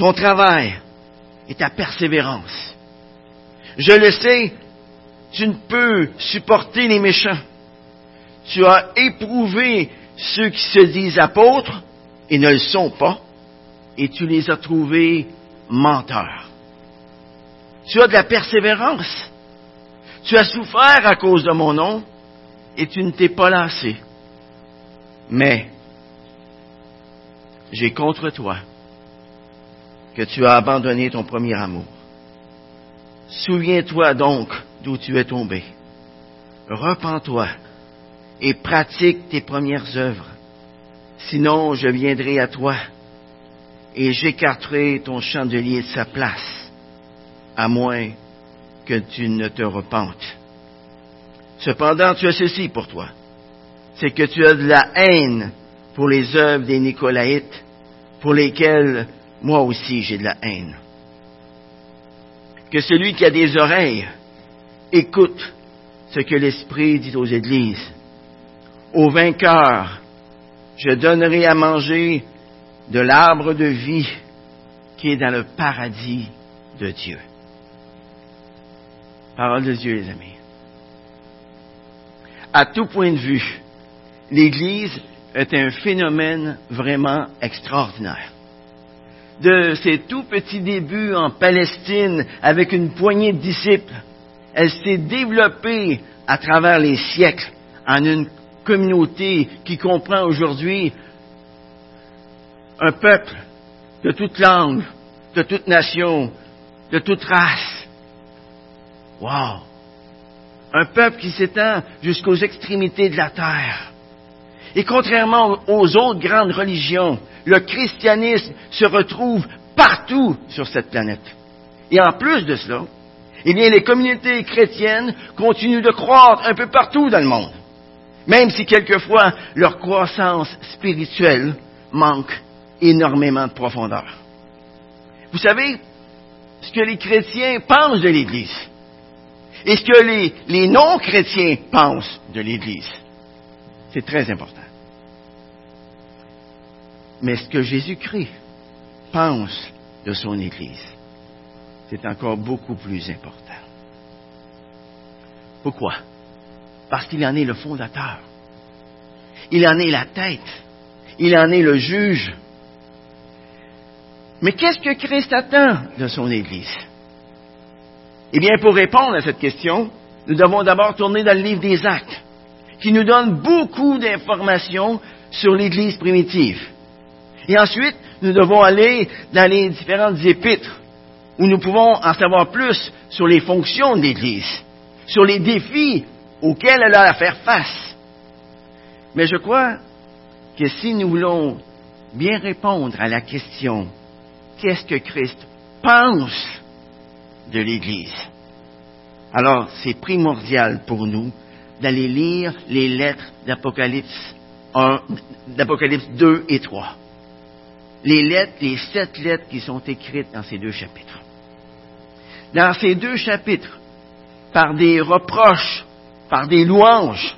ton travail et ta persévérance. Je le sais, tu ne peux supporter les méchants. Tu as éprouvé ceux qui se disent apôtres et ne le sont pas, et tu les as trouvés menteurs. Tu as de la persévérance. Tu as souffert à cause de mon nom, et tu ne t'es pas lassé. Mais j'ai contre toi que tu as abandonné ton premier amour. Souviens-toi donc d'où tu es tombé. Repends-toi et pratique tes premières œuvres. Sinon, je viendrai à toi et j'écarterai ton chandelier de sa place, à moins que tu ne te repentes. Cependant, tu as ceci pour toi, c'est que tu as de la haine pour les œuvres des Nicolaïtes, pour lesquelles moi aussi j'ai de la haine. Que celui qui a des oreilles écoute ce que l'Esprit dit aux églises. Au vainqueur, je donnerai à manger de l'arbre de vie qui est dans le paradis de Dieu. Parole de Dieu, les amis. À tout point de vue, l'Église est un phénomène vraiment extraordinaire. De ses tout petits débuts en Palestine avec une poignée de disciples, elle s'est développée à travers les siècles en une communauté qui comprend aujourd'hui un peuple de toute langue, de toute nation, de toute race. Wow! Un peuple qui s'étend jusqu'aux extrémités de la terre. Et contrairement aux autres grandes religions, le christianisme se retrouve partout sur cette planète. Et en plus de cela, eh bien, les communautés chrétiennes continuent de croître un peu partout dans le monde, même si quelquefois leur croissance spirituelle manque énormément de profondeur. Vous savez ce que les chrétiens pensent de l'Église et ce que les, les non-chrétiens pensent de l'Église. C'est très important. Mais ce que Jésus-Christ pense de son Église, c'est encore beaucoup plus important. Pourquoi? Parce qu'il en est le fondateur. Il en est la tête. Il en est le juge. Mais qu'est-ce que Christ attend de son Église? Eh bien, pour répondre à cette question, nous devons d'abord tourner dans le livre des Actes, qui nous donne beaucoup d'informations sur l'Église primitive. Et ensuite, nous devons aller dans les différentes épîtres, où nous pouvons en savoir plus sur les fonctions de l'Église, sur les défis auxquels elle a à faire face. Mais je crois que si nous voulons bien répondre à la question qu'est-ce que Christ pense de l'Église, alors c'est primordial pour nous d'aller lire les lettres d'Apocalypse 1, d'Apocalypse 2 et 3. Les lettres, les sept lettres qui sont écrites dans ces deux chapitres. Dans ces deux chapitres, par des reproches, par des louanges,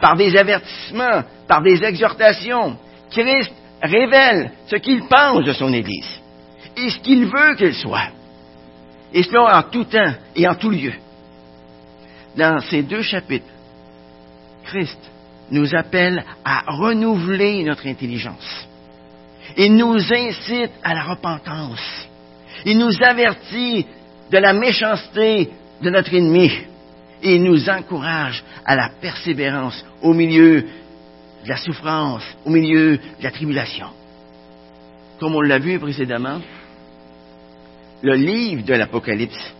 par des avertissements, par des exhortations, Christ révèle ce qu'il pense de son Église et ce qu'il veut qu'elle soit. Et cela en tout temps et en tout lieu. Dans ces deux chapitres, Christ nous appelle à renouveler notre intelligence. Il nous incite à la repentance. Il nous avertit de la méchanceté de notre ennemi. Il nous encourage à la persévérance au milieu de la souffrance, au milieu de la tribulation. Comme on l'a vu précédemment, le livre de l'Apocalypse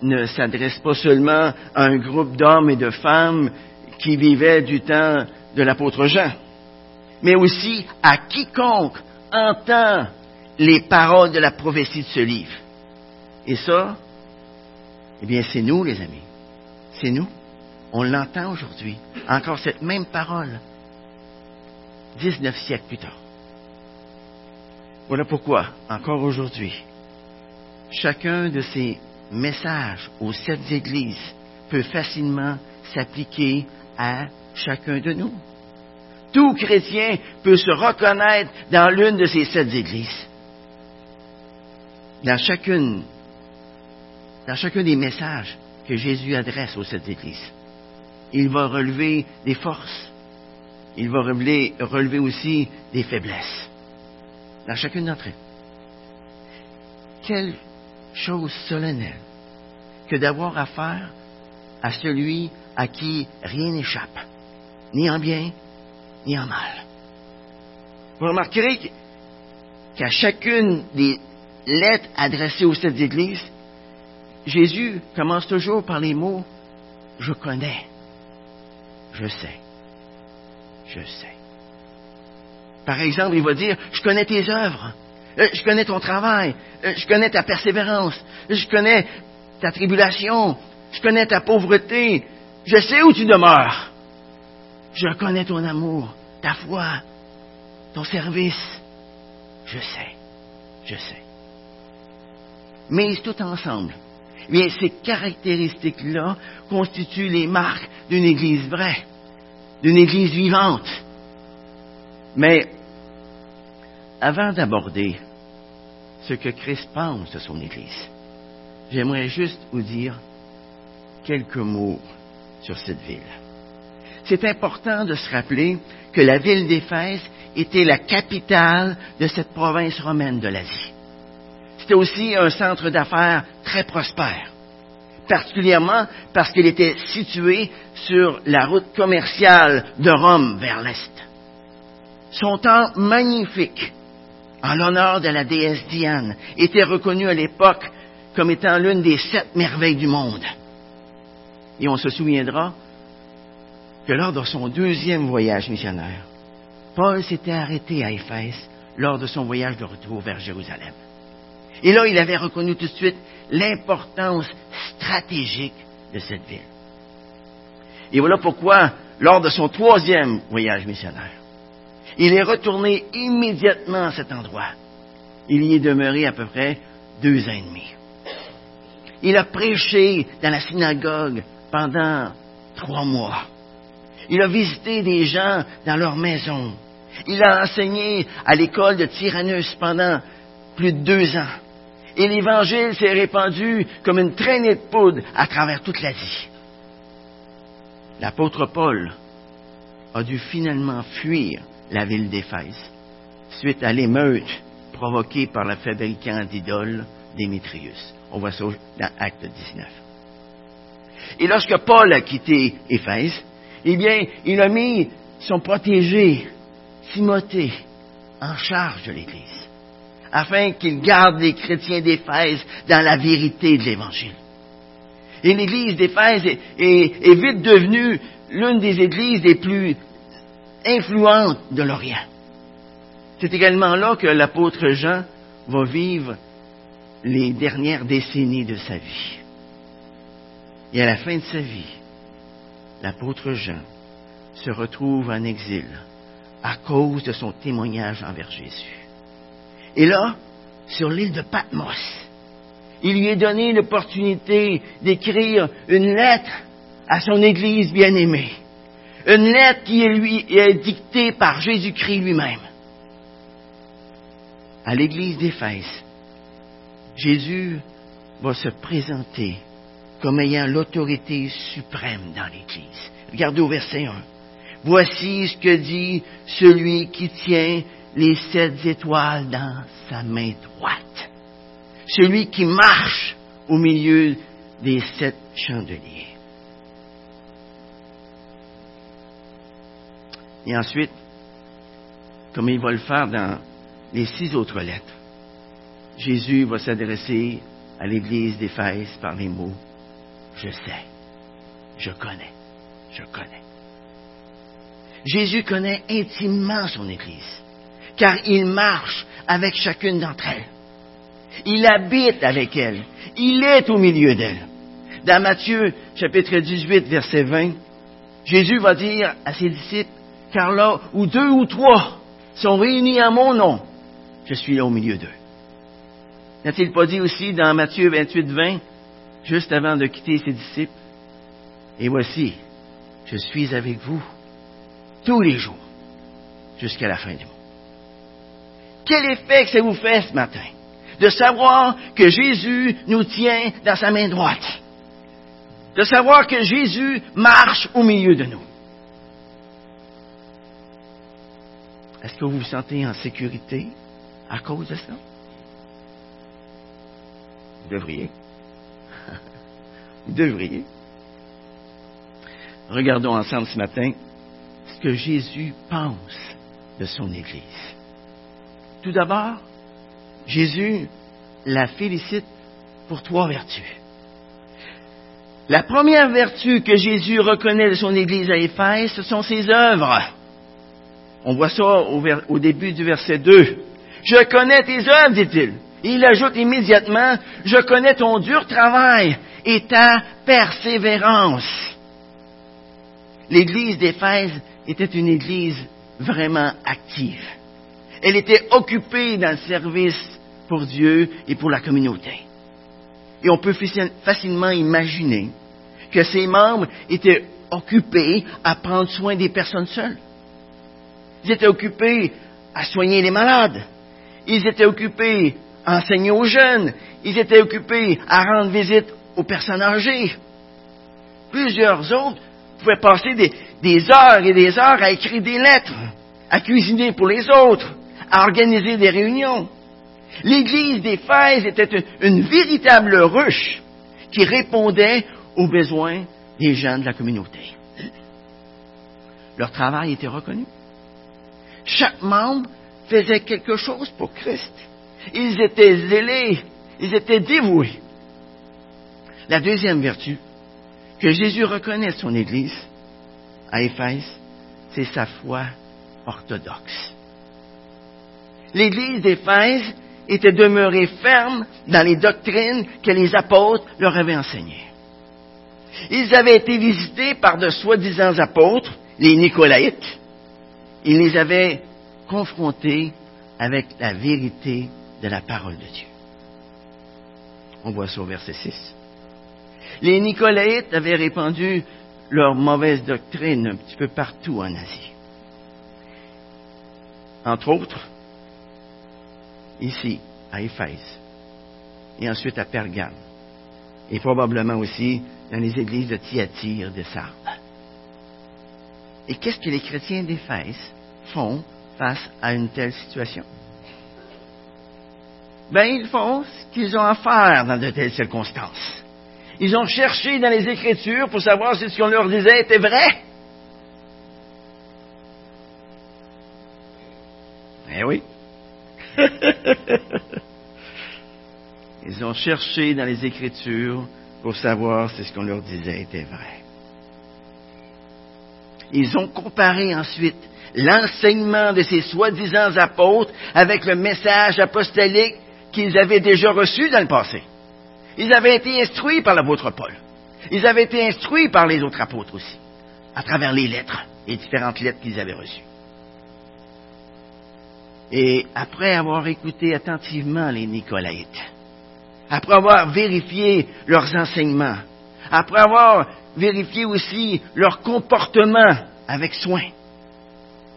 ne s'adresse pas seulement à un groupe d'hommes et de femmes qui vivaient du temps de l'apôtre Jean, mais aussi à quiconque entend les paroles de la prophétie de ce livre. Et ça, eh bien, c'est nous, les amis. C'est nous. On l'entend aujourd'hui. Encore cette même parole. 19 siècles plus tard. Voilà pourquoi, encore aujourd'hui, chacun de ces messages aux sept églises peut facilement s'appliquer à chacun de nous. Tout chrétien peut se reconnaître dans l'une de ces sept églises. dans chacune, dans chacun des messages que Jésus adresse aux sept églises, il va relever des forces, il va relever, aussi des faiblesses dans chacune d'entre elles. Quelle chose solennelle que d'avoir affaire à celui à qui rien n'échappe, ni en bien, ni en mal. Vous remarquerez qu'à chacune des lettres adressées aux sept églises, Jésus commence toujours par les mots Je connais, je sais, je sais. Par exemple, il va dire Je connais tes œuvres, euh, je connais ton travail, euh, je connais ta persévérance, je connais ta tribulation, je connais ta pauvreté, je sais où tu demeures. Je connais ton amour, ta foi, ton service. Je sais, je sais. Mais tout ensemble, bien, ces caractéristiques-là constituent les marques d'une Église vraie, d'une Église vivante. Mais avant d'aborder ce que Christ pense de son Église, j'aimerais juste vous dire quelques mots sur cette ville. C'est important de se rappeler que la ville d'Éphèse était la capitale de cette province romaine de l'Asie. C'était aussi un centre d'affaires très prospère, particulièrement parce qu'il était situé sur la route commerciale de Rome vers l'Est. Son temple magnifique, en l'honneur de la déesse Diane, était reconnu à l'époque comme étant l'une des sept merveilles du monde. Et on se souviendra que lors de son deuxième voyage missionnaire, Paul s'était arrêté à Éphèse lors de son voyage de retour vers Jérusalem. Et là, il avait reconnu tout de suite l'importance stratégique de cette ville. Et voilà pourquoi, lors de son troisième voyage missionnaire, il est retourné immédiatement à cet endroit. Il y est demeuré à peu près deux ans et demi. Il a prêché dans la synagogue pendant trois mois. Il a visité des gens dans leur maison. Il a enseigné à l'école de Tyrannus pendant plus de deux ans. Et l'Évangile s'est répandu comme une traînée de poudre à travers toute l'Asie. L'apôtre Paul a dû finalement fuir la ville d'Éphèse suite à l'émeute provoquée par le fabricant d'idoles Démétrius. On voit ça dans Acte 19. Et lorsque Paul a quitté Éphèse, eh bien, il a mis son protégé, Timothée, en charge de l'Église, afin qu'il garde les chrétiens d'Éphèse dans la vérité de l'Évangile. Et l'Église d'Éphèse est, est, vite devenue l'une des églises les plus influentes de l'Orient. C'est également là que l'apôtre Jean va vivre les dernières décennies de sa vie. Et à la fin de sa vie, l'apôtre Jean se retrouve en exil à cause de son témoignage envers Jésus. Et là, sur l'île de Patmos, il lui est donné l'opportunité d'écrire une lettre à son Église bien-aimée. Une lettre qui lui est dictée par Jésus-Christ lui-même. À l'Église d'Éphèse, Jésus va se présenter comme ayant l'autorité suprême dans l'Église. Regardez au verset 1. Voici ce que dit celui qui tient les sept étoiles dans sa main droite. Celui qui marche au milieu des sept chandeliers. Et ensuite, comme il va le faire dans les six autres lettres, Jésus va s'adresser à l'église d'Éphèse par les mots Je sais, je connais, je connais. Jésus connaît intimement son église, car il marche avec chacune d'entre elles. Il habite avec elles. Il est au milieu d'elles. Dans Matthieu chapitre 18, verset 20, Jésus va dire à ses disciples, car là où deux ou trois sont réunis à mon nom, je suis là au milieu d'eux. N'a-t-il pas dit aussi dans Matthieu 28, 20, juste avant de quitter ses disciples, Et voici, je suis avec vous tous les jours, jusqu'à la fin du monde. Quel effet que ça vous fait ce matin de savoir que Jésus nous tient dans sa main droite, de savoir que Jésus marche au milieu de nous? Est-ce que vous vous sentez en sécurité à cause de ça? Vous devriez. Vous devriez. Regardons ensemble ce matin ce que Jésus pense de son Église. Tout d'abord, Jésus la félicite pour trois vertus. La première vertu que Jésus reconnaît de son Église à Éphèse, ce sont ses œuvres. On voit ça au, début du verset 2. Je connais tes œuvres, dit-il. Il ajoute immédiatement, je connais ton dur travail et ta persévérance. L'église d'Éphèse était une église vraiment active. Elle était occupée dans le service pour Dieu et pour la communauté. Et on peut facilement imaginer que ses membres étaient occupés à prendre soin des personnes seules. Ils étaient occupés à soigner les malades. Ils étaient occupés à enseigner aux jeunes. Ils étaient occupés à rendre visite aux personnes âgées. Plusieurs autres pouvaient passer des, heures et des heures à écrire des lettres, à cuisiner pour les autres, à organiser des réunions. L'église d'Éphèse était une, véritable ruche qui répondait aux besoins des gens de la communauté. Leur travail était reconnu. Chaque membre faisait quelque chose pour Christ. Ils étaient zélés, ils étaient dévoués. La deuxième vertu que Jésus reconnaît son Église à Éphèse, c'est sa foi orthodoxe. L'Église d'Éphèse était demeurée ferme dans les doctrines que les apôtres leur avaient enseignées. Ils avaient été visités par de soi-disant apôtres, les Nicolaïtes. Ils les avaient confrontés avec la vérité de la parole de Dieu. On voit ça au verset 6. Les Nicolaïtes avaient répandu leur mauvaise doctrine un petit peu partout en Asie. Entre autres, ici, à Éphèse, et ensuite à Pergame, et probablement aussi dans les églises de Thyatire, de Sardes. Et qu'est-ce que les chrétiens d'Éphèse font face à une telle situation? Ben, ils font ce qu'ils ont à faire dans de telles circonstances. Ils ont cherché dans les Écritures pour savoir si ce qu'on leur disait était vrai. Eh oui. Ils ont cherché dans les Écritures pour savoir si ce qu'on leur disait était vrai. Ils ont comparé ensuite l'enseignement de ces soi-disant apôtres avec le message apostolique qu'ils avaient déjà reçu dans le passé. Ils avaient été instruits par l'apôtre Paul. Ils avaient été instruits par les autres apôtres aussi, à travers les lettres, les différentes lettres qu'ils avaient reçues. Et après avoir écouté attentivement les Nicolaïtes, après avoir vérifié leurs enseignements, après avoir vérifié aussi leur comportement avec soin,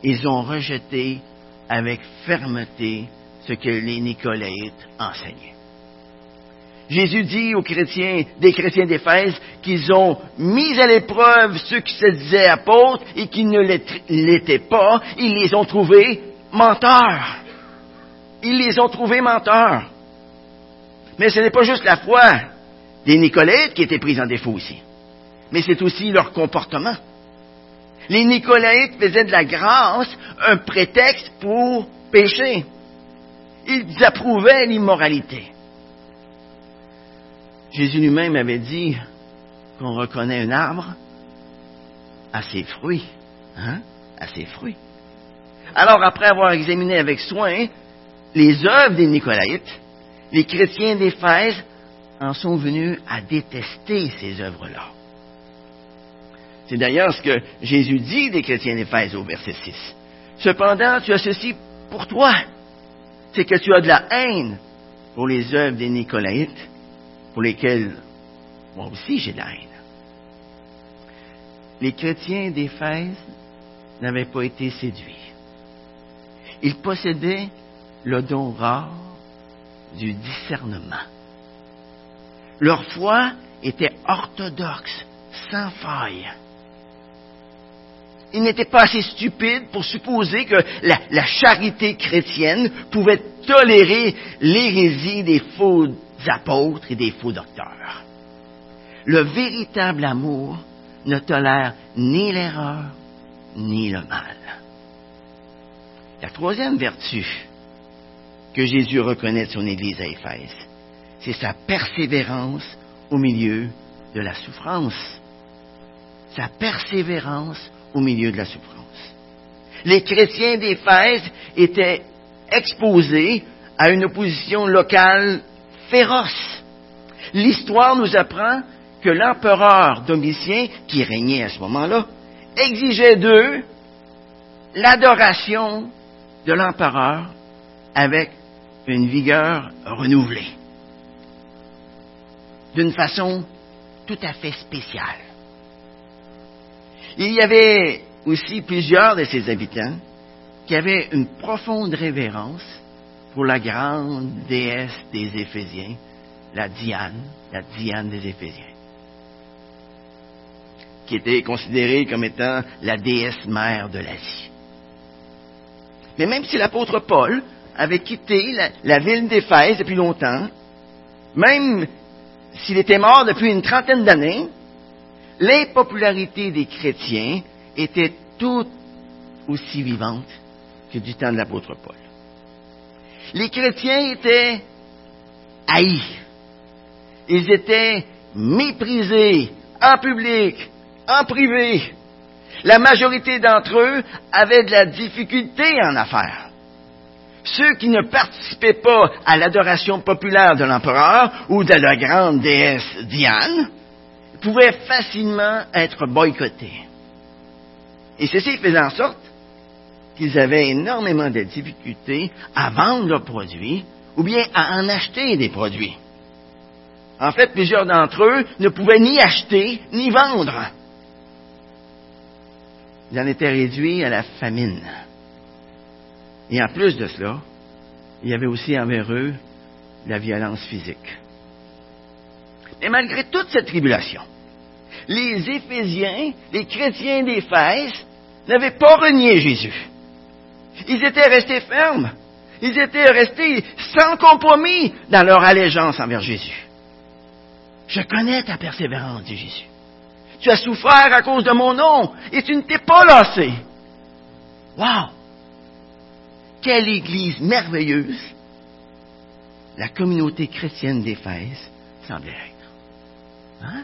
ils ont rejeté avec fermeté ce que les Nicolaïtes enseignaient. Jésus dit aux chrétiens, des chrétiens d'Éphèse, qu'ils ont mis à l'épreuve ceux qui se disaient apôtres et qui ne l'étaient pas. Ils les ont trouvés menteurs. Ils les ont trouvés menteurs. Mais ce n'est pas juste la foi des Nicolaïtes qui était prise en défaut ici, mais c'est aussi leur comportement. Les Nicolaïtes faisaient de la grâce un prétexte pour pécher. Ils approuvaient l'immoralité. Jésus lui-même avait dit qu'on reconnaît un arbre à ses fruits. Hein? À ses fruits. Alors, après avoir examiné avec soin les œuvres des Nicolaïtes, les chrétiens d'Éphèse en sont venus à détester ces œuvres-là. C'est d'ailleurs ce que Jésus dit des chrétiens d'Éphèse au verset 6. Cependant, tu as ceci pour toi, c'est que tu as de la haine pour les œuvres des Nicolaïtes pour lesquels moi aussi j'ai de la. Les chrétiens d'Éphèse n'avaient pas été séduits. Ils possédaient le don rare du discernement. Leur foi était orthodoxe, sans faille. Ils n'étaient pas assez stupides pour supposer que la, la charité chrétienne pouvait tolérer l'hérésie des faux apôtres et des faux docteurs. Le véritable amour ne tolère ni l'erreur ni le mal. La troisième vertu que Jésus reconnaît de son Église à Éphèse, c'est sa persévérance au milieu de la souffrance. Sa persévérance au milieu de la souffrance. Les chrétiens d'Éphèse étaient exposés à une opposition locale féroce. L'histoire nous apprend que l'empereur Domitien, qui régnait à ce moment-là, exigeait d'eux l'adoration de l'empereur avec une vigueur renouvelée, d'une façon tout à fait spéciale. Il y avait aussi plusieurs de ses habitants qui avaient une profonde révérence pour la grande déesse des Éphésiens, la Diane, la Diane des Éphésiens, qui était considérée comme étant la déesse mère de l'Asie. Mais même si l'apôtre Paul avait quitté la, ville d'Éphèse depuis longtemps, même s'il était mort depuis une trentaine d'années, l'impopularité des chrétiens était tout aussi vivante que du temps de l'apôtre Paul. Les chrétiens étaient haïs. Ils étaient méprisés en public, en privé. La majorité d'entre eux avaient de la difficulté en affaires. Ceux qui ne participaient pas à l'adoration populaire de l'empereur ou de la grande déesse Diane pouvaient facilement être boycottés. Et ceci faisait en sorte qu'ils avaient énormément de difficultés à vendre leurs produits ou bien à en acheter des produits. En fait, plusieurs d'entre eux ne pouvaient ni acheter ni vendre. Ils en étaient réduits à la famine. Et en plus de cela, il y avait aussi envers eux la violence physique. Mais malgré toute cette tribulation, les Éphésiens, les chrétiens d'Éphèse, n'avaient pas renié Jésus. Ils étaient restés fermes. Ils étaient restés sans compromis dans leur allégeance envers Jésus. Je connais ta persévérance, dit Jésus. Tu as souffert à cause de mon nom et tu ne t'es pas lassé. Wow! Quelle église merveilleuse la communauté chrétienne d'Éphèse semblait être. Hein?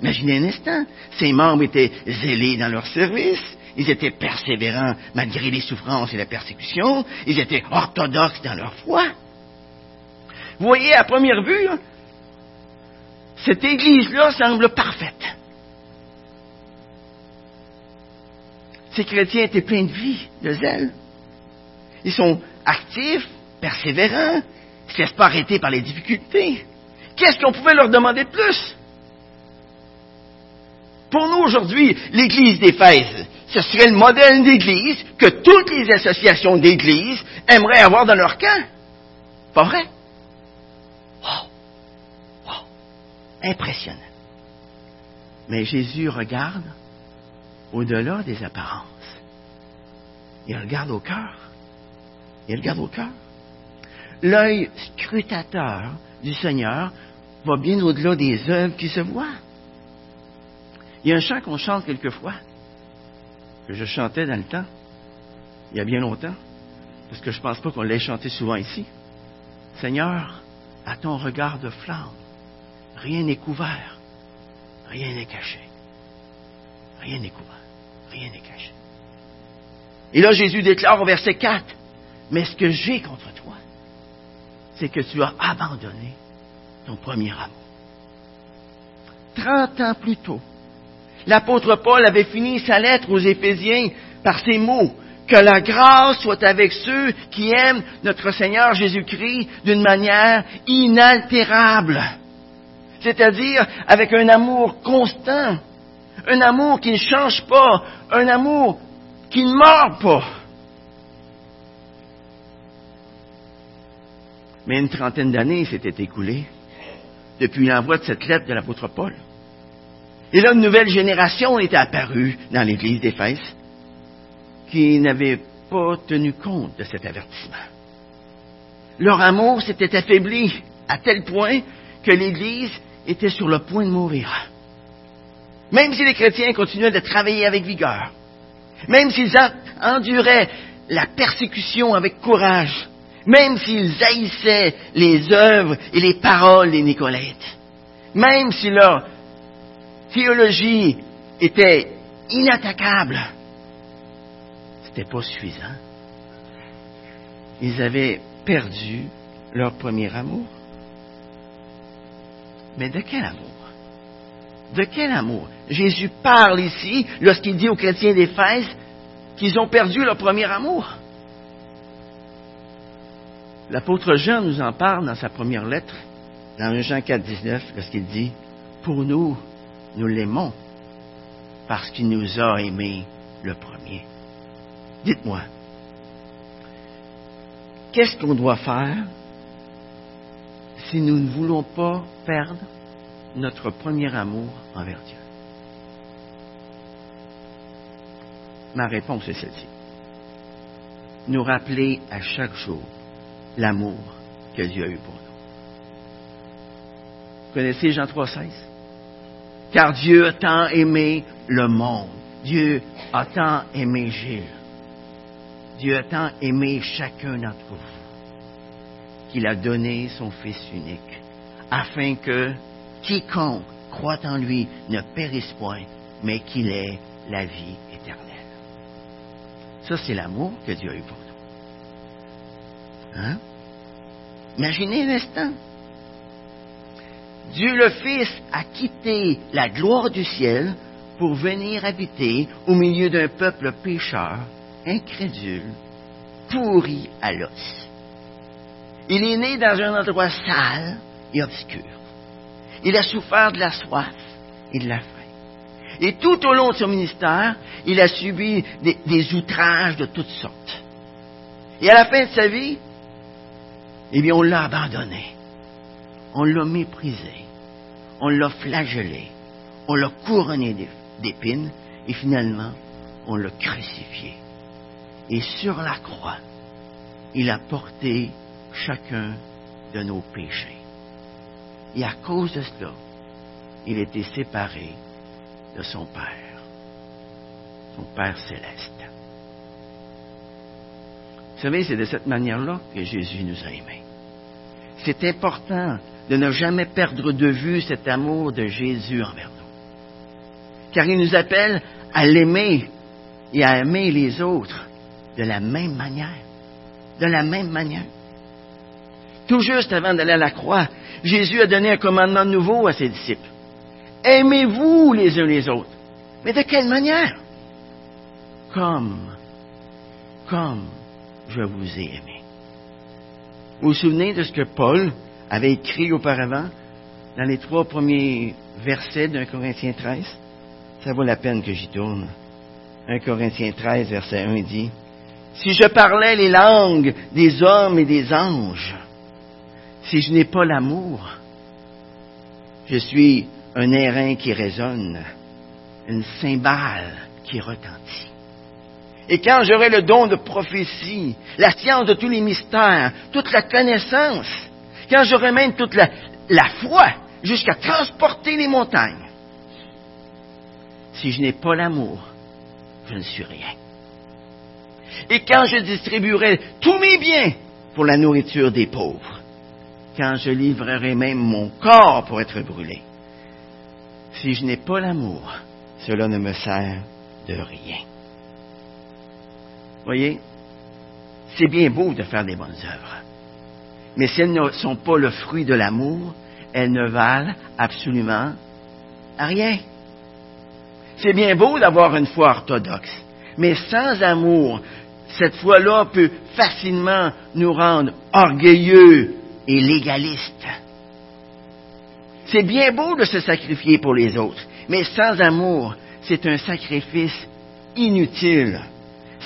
Imaginez un instant, ces membres étaient zélés dans leur service, ils étaient persévérants malgré les souffrances et la persécution, ils étaient orthodoxes dans leur foi. Vous voyez, à première vue, cette église-là semble parfaite. Ces chrétiens étaient pleins de vie, de zèle. Ils sont actifs, persévérants, ils ne se pas arrêter par les difficultés. Qu'est-ce qu'on pouvait leur demander de plus? Pour nous aujourd'hui, l'Église d'Éphèse, ce serait le modèle d'Église que toutes les associations d'Église aimeraient avoir dans leur camp. Pas vrai? Wow! Wow! Impressionnant. Mais Jésus regarde au-delà des apparences. Il regarde au cœur. Il regarde au cœur. L'œil scrutateur du Seigneur va bien au-delà des œuvres qui se voient. Il y a un chant qu'on chante quelquefois, que je chantais dans le temps, il y a bien longtemps, parce que je ne pense pas qu'on l'ait chanté souvent ici. Seigneur, à ton regard de flamme, rien n'est couvert, rien n'est caché. Rien n'est couvert, rien n'est caché. Et là, Jésus déclare au verset 4, mais ce que j'ai contre toi, c'est que tu as abandonné ton premier amour. Trente ans plus tôt, l'apôtre Paul avait fini sa lettre aux Éphésiens par ces mots. Que la grâce soit avec ceux qui aiment notre Seigneur Jésus-Christ d'une manière inaltérable. C'est-à-dire avec un amour constant, un amour qui ne change pas, un amour qui ne meurt pas. Mais une trentaine d'années s'étaient écoulées depuis l'envoi de cette lettre de l'apôtre Paul. Et là, une nouvelle génération était apparue dans l'église d'Éphèse qui n'avait pas tenu compte de cet avertissement. Leur amour s'était affaibli à tel point que l'Église était sur le point de mourir. Même si les chrétiens continuaient de travailler avec vigueur, même s'ils enduraient la persécution avec courage, même s'ils haïssaient les œuvres et les paroles des Nicolaites, même si leur théologie était inattaquable, c'était pas suffisant. Ils avaient perdu leur premier amour. Mais de quel amour? De quel amour? Jésus parle ici lorsqu'il dit aux chrétiens d'Éphèse qu'ils ont perdu leur premier amour. L'apôtre Jean nous en parle dans sa première lettre, dans Jean 4, 19, lorsqu'il dit Pour nous, nous l'aimons parce qu'il nous a aimés le premier. Dites-moi, qu'est-ce qu'on doit faire si nous ne voulons pas perdre notre premier amour envers Dieu? Ma réponse est celle-ci. Nous rappeler à chaque jour l'amour que Dieu a eu pour nous. Vous connaissez Jean 3,16? Car Dieu a tant aimé le monde. Dieu a tant aimé Gilles. Dieu a tant aimé chacun d'entre vous qu'il a donné son Fils unique, afin que quiconque croit en lui ne périsse point, mais qu'il ait la vie éternelle. Ça, c'est l'amour que Dieu a eu pour nous. Hein? Imaginez un instant. Dieu le Fils a quitté la gloire du ciel pour venir habiter au milieu d'un peuple pécheur, incrédule, pourri à l'os. Il est né dans un endroit sale et obscur. Il a souffert de la soif et de la faim. Et tout au long de son ministère, il a subi des, outrages de toutes sortes. Et à la fin de sa vie, eh bien, on l'a abandonné. On l'a méprisé. On l'a flagellé. On l'a couronné d'épines. Et finalement, on l'a crucifié. Et sur la croix, il a porté chacun de nos péchés. Et à cause de cela, il était séparé de son Père, son Père céleste. Vous savez, c'est de cette manière-là que Jésus nous a aimés. C'est important de ne jamais perdre de vue cet amour de Jésus envers nous. Car il nous appelle à l'aimer et à aimer les autres de la même manière. De la même manière. Tout juste avant d'aller à la croix, Jésus a donné un commandement nouveau à ses disciples. Aimez-vous les uns les autres. Mais de quelle manière? Comme, comme je vous ai aimé. Vous vous souvenez de ce que Paul avait écrit auparavant dans les trois premiers versets d'un Corinthiens 13 Ça vaut la peine que j'y tourne. 1 Corinthiens 13, verset 1 dit, Si je parlais les langues des hommes et des anges, si je n'ai pas l'amour, je suis un airain qui résonne, une cymbale qui retentit. Et quand j'aurai le don de prophétie, la science de tous les mystères, toute la connaissance, quand j'aurai même toute la, foi jusqu'à transporter les montagnes, si je n'ai pas l'amour, je ne suis rien. Et quand je distribuerai tous mes biens pour la nourriture des pauvres, quand je livrerai même mon corps pour être brûlé, si je n'ai pas l'amour, cela ne me sert de rien. Voyez, c'est bien beau de faire des bonnes œuvres, mais si elles ne sont pas le fruit de l'amour, elles ne valent absolument rien. C'est bien beau d'avoir une foi orthodoxe, mais sans amour, cette foi-là peut facilement nous rendre orgueilleux et légalistes. C'est bien beau de se sacrifier pour les autres, mais sans amour, c'est un sacrifice inutile.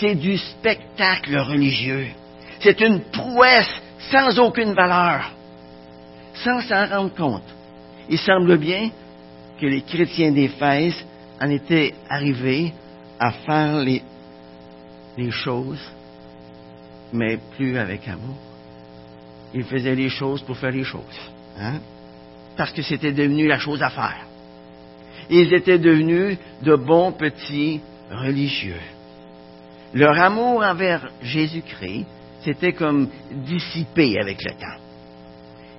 C'est du spectacle religieux. C'est une prouesse sans aucune valeur, sans s'en rendre compte. Il semble bien que les chrétiens d'Éphèse en étaient arrivés à faire les, choses, mais plus avec amour. Ils faisaient les choses pour faire les choses. Hein? Parce que c'était devenu la chose à faire. Ils étaient devenus de bons petits religieux. Leur amour envers Jésus-Christ s'était comme dissipé avec le temps.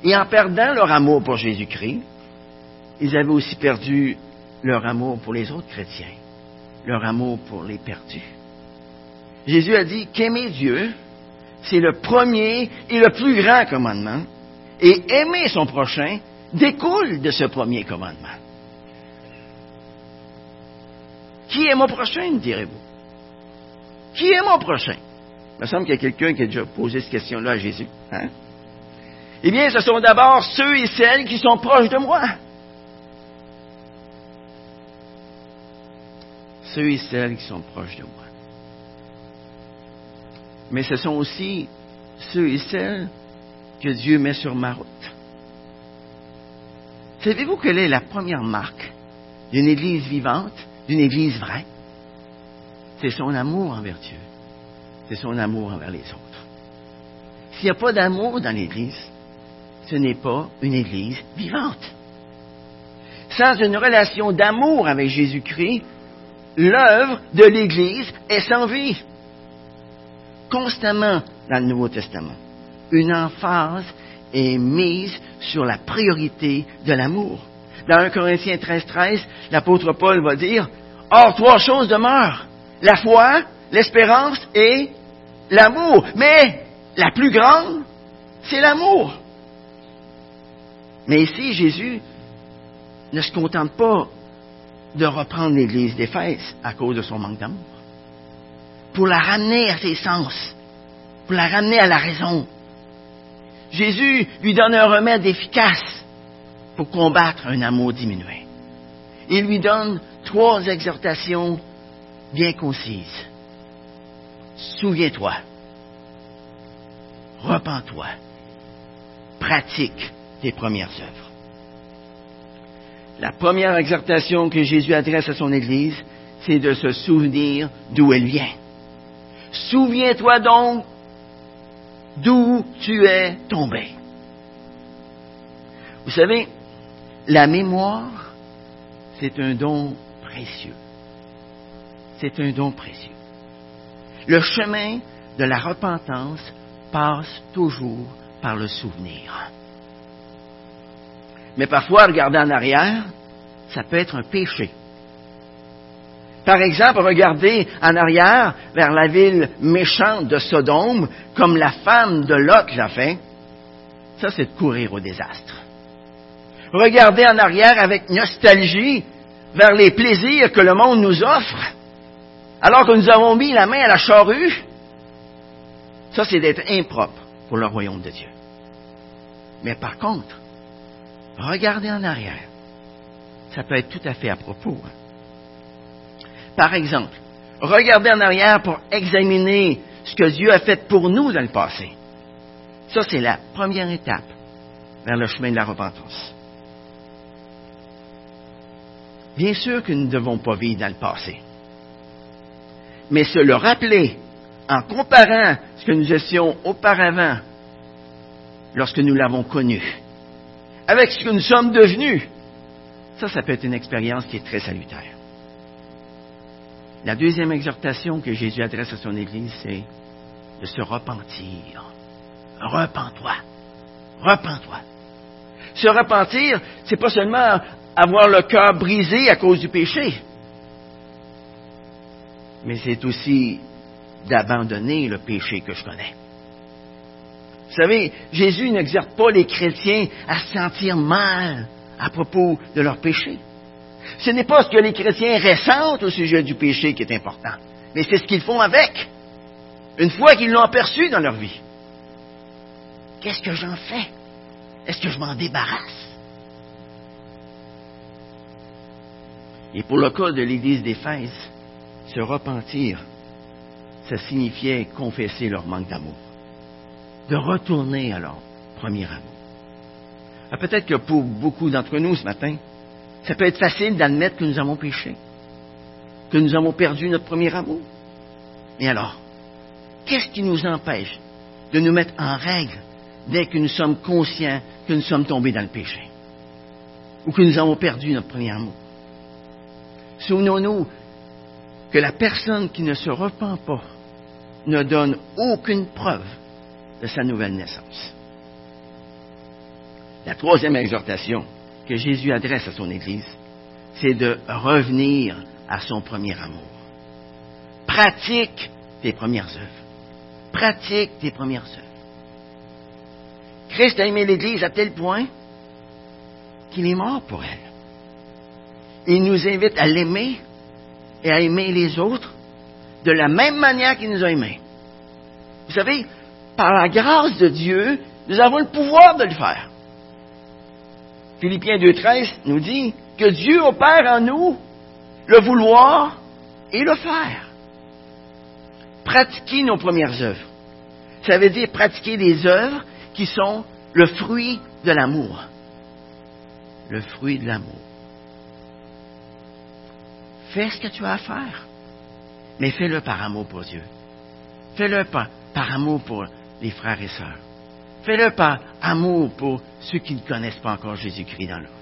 Et en perdant leur amour pour Jésus-Christ, ils avaient aussi perdu leur amour pour les autres chrétiens, leur amour pour les perdus. Jésus a dit qu'aimer Dieu, c'est le premier et le plus grand commandement, et aimer son prochain découle de ce premier commandement. Qui est mon prochain, direz-vous? Qui est mon prochain? Il me semble qu'il y a quelqu'un qui a déjà posé cette question-là à Jésus. Hein? Eh bien, ce sont d'abord ceux et celles qui sont proches de moi. Ceux et celles qui sont proches de moi. Mais ce sont aussi ceux et celles que Dieu met sur ma route. Savez-vous quelle est la première marque d'une Église vivante, d'une Église vraie? C'est son amour envers Dieu. C'est son amour envers les autres. S'il n'y a pas d'amour dans l'Église, ce n'est pas une Église vivante. Sans une relation d'amour avec Jésus-Christ, l'œuvre de l'Église est sans vie. Constamment dans le Nouveau Testament, une emphase est mise sur la priorité de l'amour. Dans 1 Corinthiens 13, 13, l'apôtre Paul va dire, Or, trois choses demeurent. La foi, l'espérance et l'amour. Mais la plus grande, c'est l'amour. Mais ici, Jésus ne se contente pas de reprendre l'Église d'Éphèse à cause de son manque d'amour. Pour la ramener à ses sens, pour la ramener à la raison. Jésus lui donne un remède efficace pour combattre un amour diminué. Il lui donne trois exhortations bien concises. Souviens-toi, repens-toi, pratique tes premières œuvres. La première exhortation que Jésus adresse à son Église, c'est de se souvenir d'où elle vient. Souviens-toi donc d'où tu es tombé. Vous savez, la mémoire, c'est un don précieux. C'est un don précieux. Le chemin de la repentance passe toujours par le souvenir. Mais parfois, regarder en arrière, ça peut être un péché. Par exemple, regarder en arrière vers la ville méchante de Sodome, comme la femme de Lot l'a fait, ça c'est de courir au désastre. Regarder en arrière avec nostalgie vers les plaisirs que le monde nous offre, alors que nous avons mis la main à la charrue, ça c'est d'être impropre pour le royaume de Dieu. Mais par contre, regarder en arrière, ça peut être tout à fait à propos. Hein. Par exemple, regarder en arrière pour examiner ce que Dieu a fait pour nous dans le passé. Ça, c'est la première étape vers le chemin de la repentance. Bien sûr que nous ne devons pas vivre dans le passé. Mais se le rappeler en comparant ce que nous étions auparavant lorsque nous l'avons connu avec ce que nous sommes devenus, ça, ça peut être une expérience qui est très salutaire. La deuxième exhortation que Jésus adresse à son Église, c'est de se repentir. Repens-toi. Repens-toi. Se repentir, c'est pas seulement avoir le cœur brisé à cause du péché, mais c'est aussi d'abandonner le péché que je connais. Vous savez, Jésus n'exerce pas les chrétiens à se sentir mal à propos de leur péché. Ce n'est pas ce que les chrétiens ressentent au sujet du péché qui est important, mais c'est ce qu'ils font avec, une fois qu'ils l'ont aperçu dans leur vie. Qu'est-ce que j'en fais? Est-ce que je m'en débarrasse? Et pour le cas de l'Église d'Éphèse, se repentir, ça signifiait confesser leur manque d'amour. de retourner à leur premier amour. Ah, peut-être que pour beaucoup d'entre nous ce matin, ça peut être facile d'admettre que nous avons péché, que nous avons perdu notre premier amour. Mais alors, qu'est-ce qui nous empêche de nous mettre en règle dès que nous sommes conscients que nous sommes tombés dans le péché ou que nous avons perdu notre premier amour? Souvenons-nous que la personne qui ne se repent pas ne donne aucune preuve de sa nouvelle naissance. La troisième exhortation que Jésus adresse à son Église, c'est de revenir à son premier amour. Pratique tes premières œuvres. Pratique tes premières œuvres. Christ a aimé l'Église à tel point qu'il est mort pour elle. Il nous invite à l'aimer et à aimer les autres de la même manière qu'il nous a aimés. Vous savez, par la grâce de Dieu, nous avons le pouvoir de le faire. Philippiens 2.13 nous dit que Dieu opère en nous le vouloir et le faire. Pratiquer nos premières œuvres. Ça veut dire pratiquer des œuvres qui sont le fruit de l'amour. Le fruit de l'amour. Fais ce que tu as à faire, mais fais-le par amour pour Dieu. Fais-le par, par amour pour les frères et sœurs. Fais-le par amour pour ceux qui ne connaissent pas encore Jésus-Christ dans leur vie.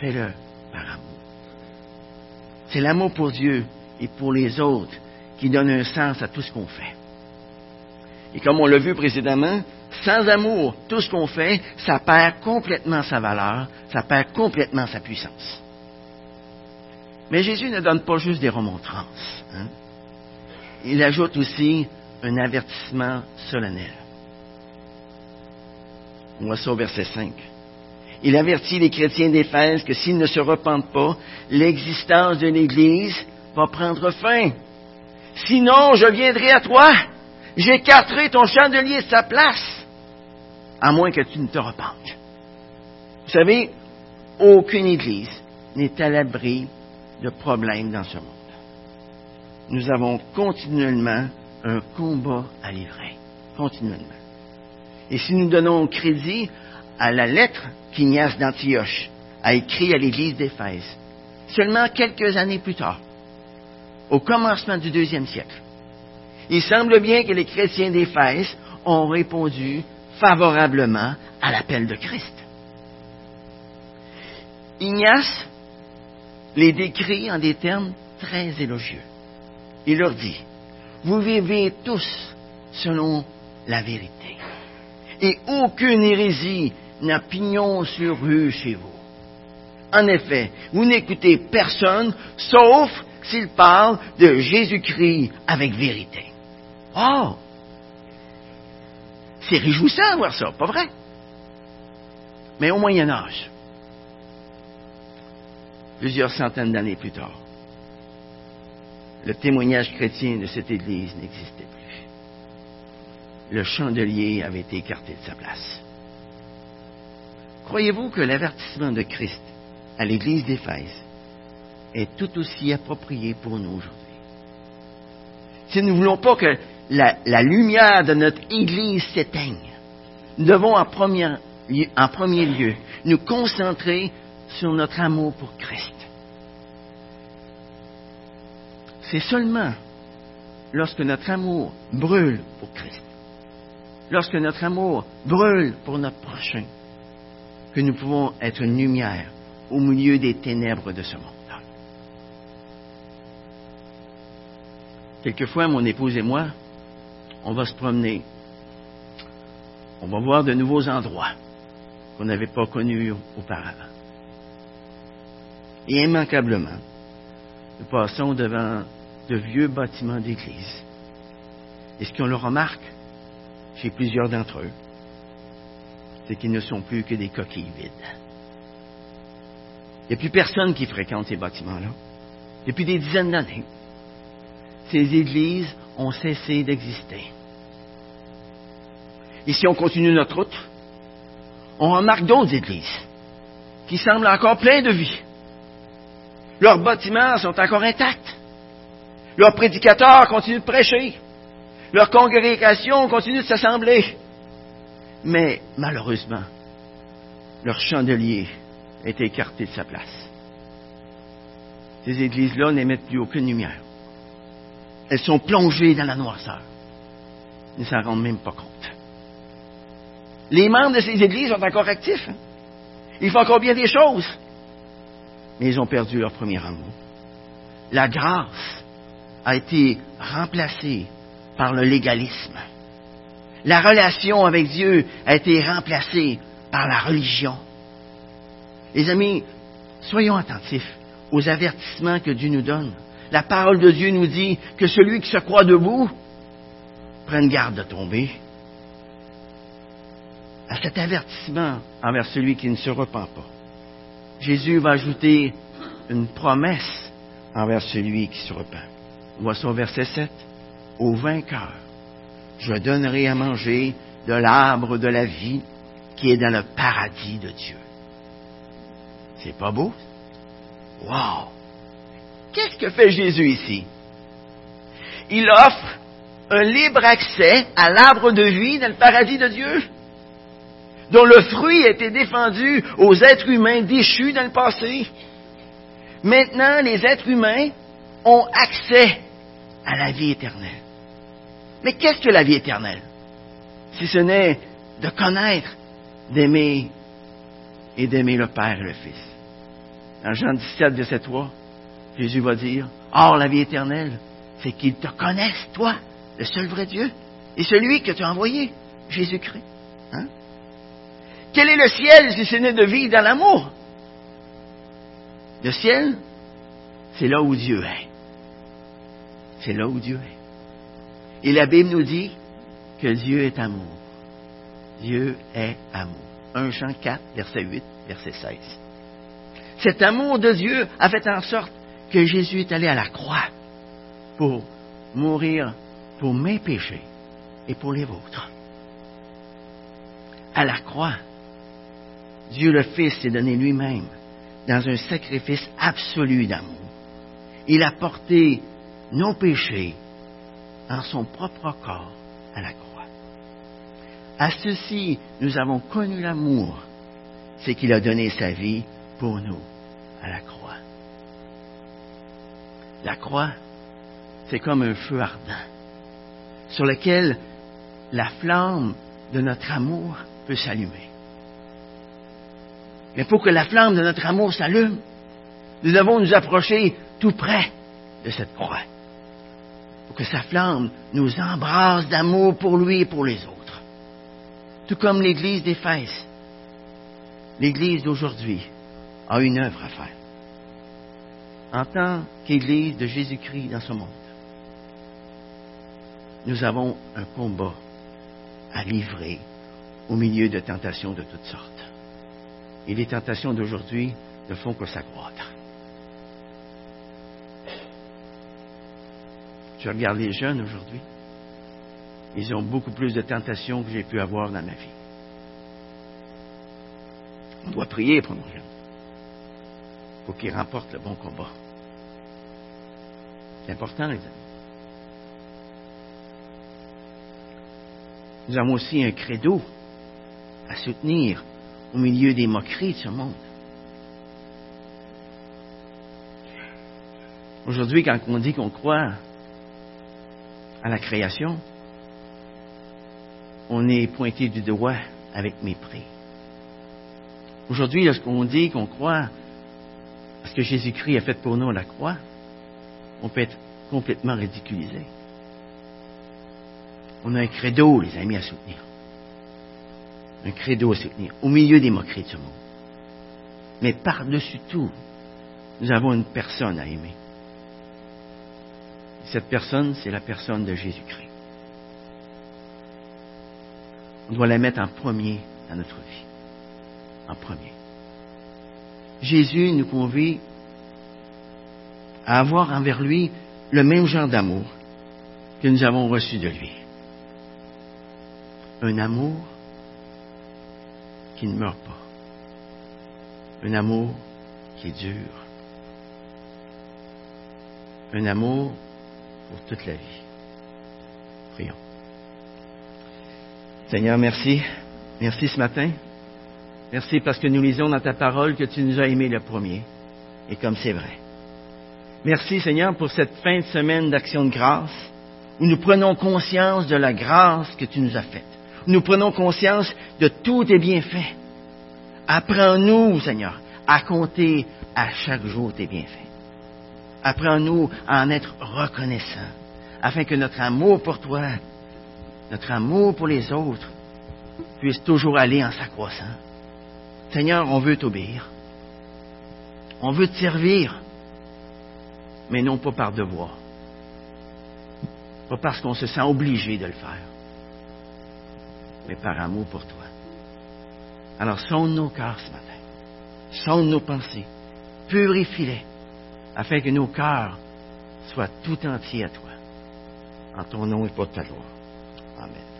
Fais-le par amour. C'est l'amour pour Dieu et pour les autres qui donne un sens à tout ce qu'on fait. Et comme on l'a vu précédemment, sans amour, tout ce qu'on fait, ça perd complètement sa valeur, ça perd complètement sa puissance. Mais Jésus ne donne pas juste des remontrances. Hein. Il ajoute aussi un avertissement solennel. On voit ça au verset 5. Il avertit les chrétiens d'Éphèse que s'ils ne se repentent pas, l'existence de l'Église va prendre fin. Sinon, je viendrai à toi, j'écarterai ton chandelier de sa place, à moins que tu ne te repentes. Vous savez, aucune Église n'est à l'abri de problèmes dans ce monde. Nous avons continuellement un combat à livrer, continuellement. Et si nous donnons crédit à la lettre qu'Ignace d'Antioche a écrite à l'Église d'Éphèse, seulement quelques années plus tard, au commencement du deuxième siècle, il semble bien que les chrétiens d'Éphèse ont répondu favorablement à l'appel de Christ. Ignace les décrit en des termes très élogieux. Il leur dit, vous vivez tous selon la vérité. Et aucune hérésie n'a pignon sur rue chez vous. En effet, vous n'écoutez personne sauf s'il parle de Jésus-Christ avec vérité. Oh! C'est réjouissant de voir ça, pas vrai? Mais au Moyen Âge, plusieurs centaines d'années plus tard, le témoignage chrétien de cette Église n'existait plus. Le chandelier avait été écarté de sa place. Croyez-vous que l'avertissement de Christ à l'Église d'Éphèse est tout aussi approprié pour nous aujourd'hui? Si nous ne voulons pas que la, lumière de notre Église s'éteigne, nous devons en en premier lieu nous concentrer sur notre amour pour Christ. C'est seulement lorsque notre amour brûle pour Christ, lorsque notre amour brûle pour notre prochain, que nous pouvons être une lumière au milieu des ténèbres de ce monde. Quelquefois, mon épouse et moi, on va se promener. On va voir de nouveaux endroits qu'on n'avait pas connus auparavant. Et immanquablement, nous passons devant de vieux bâtiments d'église. Et ce qu'on le remarque chez plusieurs d'entre eux, c'est qu'ils ne sont plus que des coquilles vides. Il n'y a plus personne qui fréquente ces bâtiments-là. Depuis des dizaines d'années, ces églises ont cessé d'exister. Et si on continue notre route, on remarque d'autres églises qui semblent encore pleines de vie. Leurs bâtiments sont encore intacts. Leurs prédicateurs continuent de prêcher. Leur congrégation continue de s'assembler. Mais malheureusement, leur chandelier est écarté de sa place. Ces églises-là n'émettent plus aucune lumière. Elles sont plongées dans la noirceur. Ils ne s'en rendent même pas compte. Les membres de ces églises sont encore actifs. Hein. Ils font encore bien des choses. Mais ils ont perdu leur premier amour. La grâce a été remplacée par le légalisme. La relation avec Dieu a été remplacée par la religion. Les amis, soyons attentifs aux avertissements que Dieu nous donne. La parole de Dieu nous dit que celui qui se croit debout prenne garde de tomber. À cet avertissement envers celui qui ne se repent pas, Jésus va ajouter une promesse envers celui qui se repent. Voici au verset 7. Au vainqueur, je donnerai à manger de l'arbre de la vie qui est dans le paradis de Dieu. C'est pas beau? Wow! Qu'est-ce que fait Jésus ici? Il offre un libre accès à l'arbre de vie dans le paradis de Dieu, dont le fruit a été défendu aux êtres humains déchus dans le passé. Maintenant, les êtres humains ont accès à la vie éternelle. Mais qu'est-ce que la vie éternelle? Si ce n'est de connaître, d'aimer et d'aimer le Père et le Fils. Dans Jean 17, verset 3, Jésus va dire, Or, la vie éternelle, c'est qu'ils te connaissent, toi, le seul vrai Dieu, et celui que tu as envoyé, Jésus-Christ. Hein? Quel est le ciel si ce n'est de vivre dans l'amour? Le ciel, c'est là où Dieu est. C'est là où Dieu est. Et la Bible nous dit que Dieu est amour. Dieu est amour. 1 Jean 4, verset 8, verset 16. Cet amour de Dieu a fait en sorte que Jésus est allé à la croix pour mourir pour mes péchés et pour les vôtres. À la croix, Dieu le Fils s'est donné lui-même dans un sacrifice absolu d'amour. Il a porté nos péchés en son propre corps à la croix. À ceci, nous avons connu l'amour, c'est qu'il a donné sa vie pour nous à la croix. La croix, c'est comme un feu ardent sur lequel la flamme de notre amour peut s'allumer. Mais pour que la flamme de notre amour s'allume, nous devons nous approcher tout près de cette croix. Pour que sa flamme nous embrasse d'amour pour lui et pour les autres. Tout comme l'Église d'Éphèse. L'Église d'aujourd'hui a une œuvre à faire. En tant qu'Église de Jésus-Christ dans ce monde, nous avons un combat à livrer au milieu de tentations de toutes sortes. Et les tentations d'aujourd'hui ne font que s'accroître. Je regarde les jeunes aujourd'hui. Ils ont beaucoup plus de tentations que j'ai pu avoir dans ma vie. On doit prier pour nos jeunes pour qu'ils remportent le bon combat. C'est important, les amis. Nous avons aussi un credo à soutenir au milieu des moqueries de ce monde. Aujourd'hui, quand on dit qu'on croit à la création, on est pointé du doigt avec mépris. Aujourd'hui, lorsqu'on dit qu'on croit à ce que Jésus-Christ a fait pour nous à la croix, on peut être complètement ridiculisé. On a un credo, les amis, à soutenir. Un credo à soutenir, au milieu des moqueries de ce monde. Mais par-dessus tout, nous avons une personne à aimer. Cette personne, c'est la personne de Jésus-Christ. On doit la mettre en premier dans notre vie. En premier. Jésus nous convie à avoir envers lui le même genre d'amour que nous avons reçu de lui un amour qui ne meurt pas, un amour qui est dur, un amour pour toute la vie. Prions. Seigneur, merci. Merci ce matin. Merci parce que nous lisons dans ta parole que tu nous as aimés le premier. Et comme c'est vrai. Merci Seigneur pour cette fin de semaine d'action de grâce où nous prenons conscience de la grâce que tu nous as faite. Nous prenons conscience de tous tes bienfaits. Apprends-nous, Seigneur, à compter à chaque jour tes bienfaits. Apprends-nous à en être reconnaissants, afin que notre amour pour toi, notre amour pour les autres, puisse toujours aller en s'accroissant. Seigneur, on veut t'obéir. On veut te servir, mais non pas par devoir. Pas parce qu'on se sent obligé de le faire, mais par amour pour toi. Alors sonde nos cœurs ce matin. Sonde nos pensées. Purifie-les afin que nos cœurs soient tout entiers à toi. En ton nom et pour ta gloire. Amen.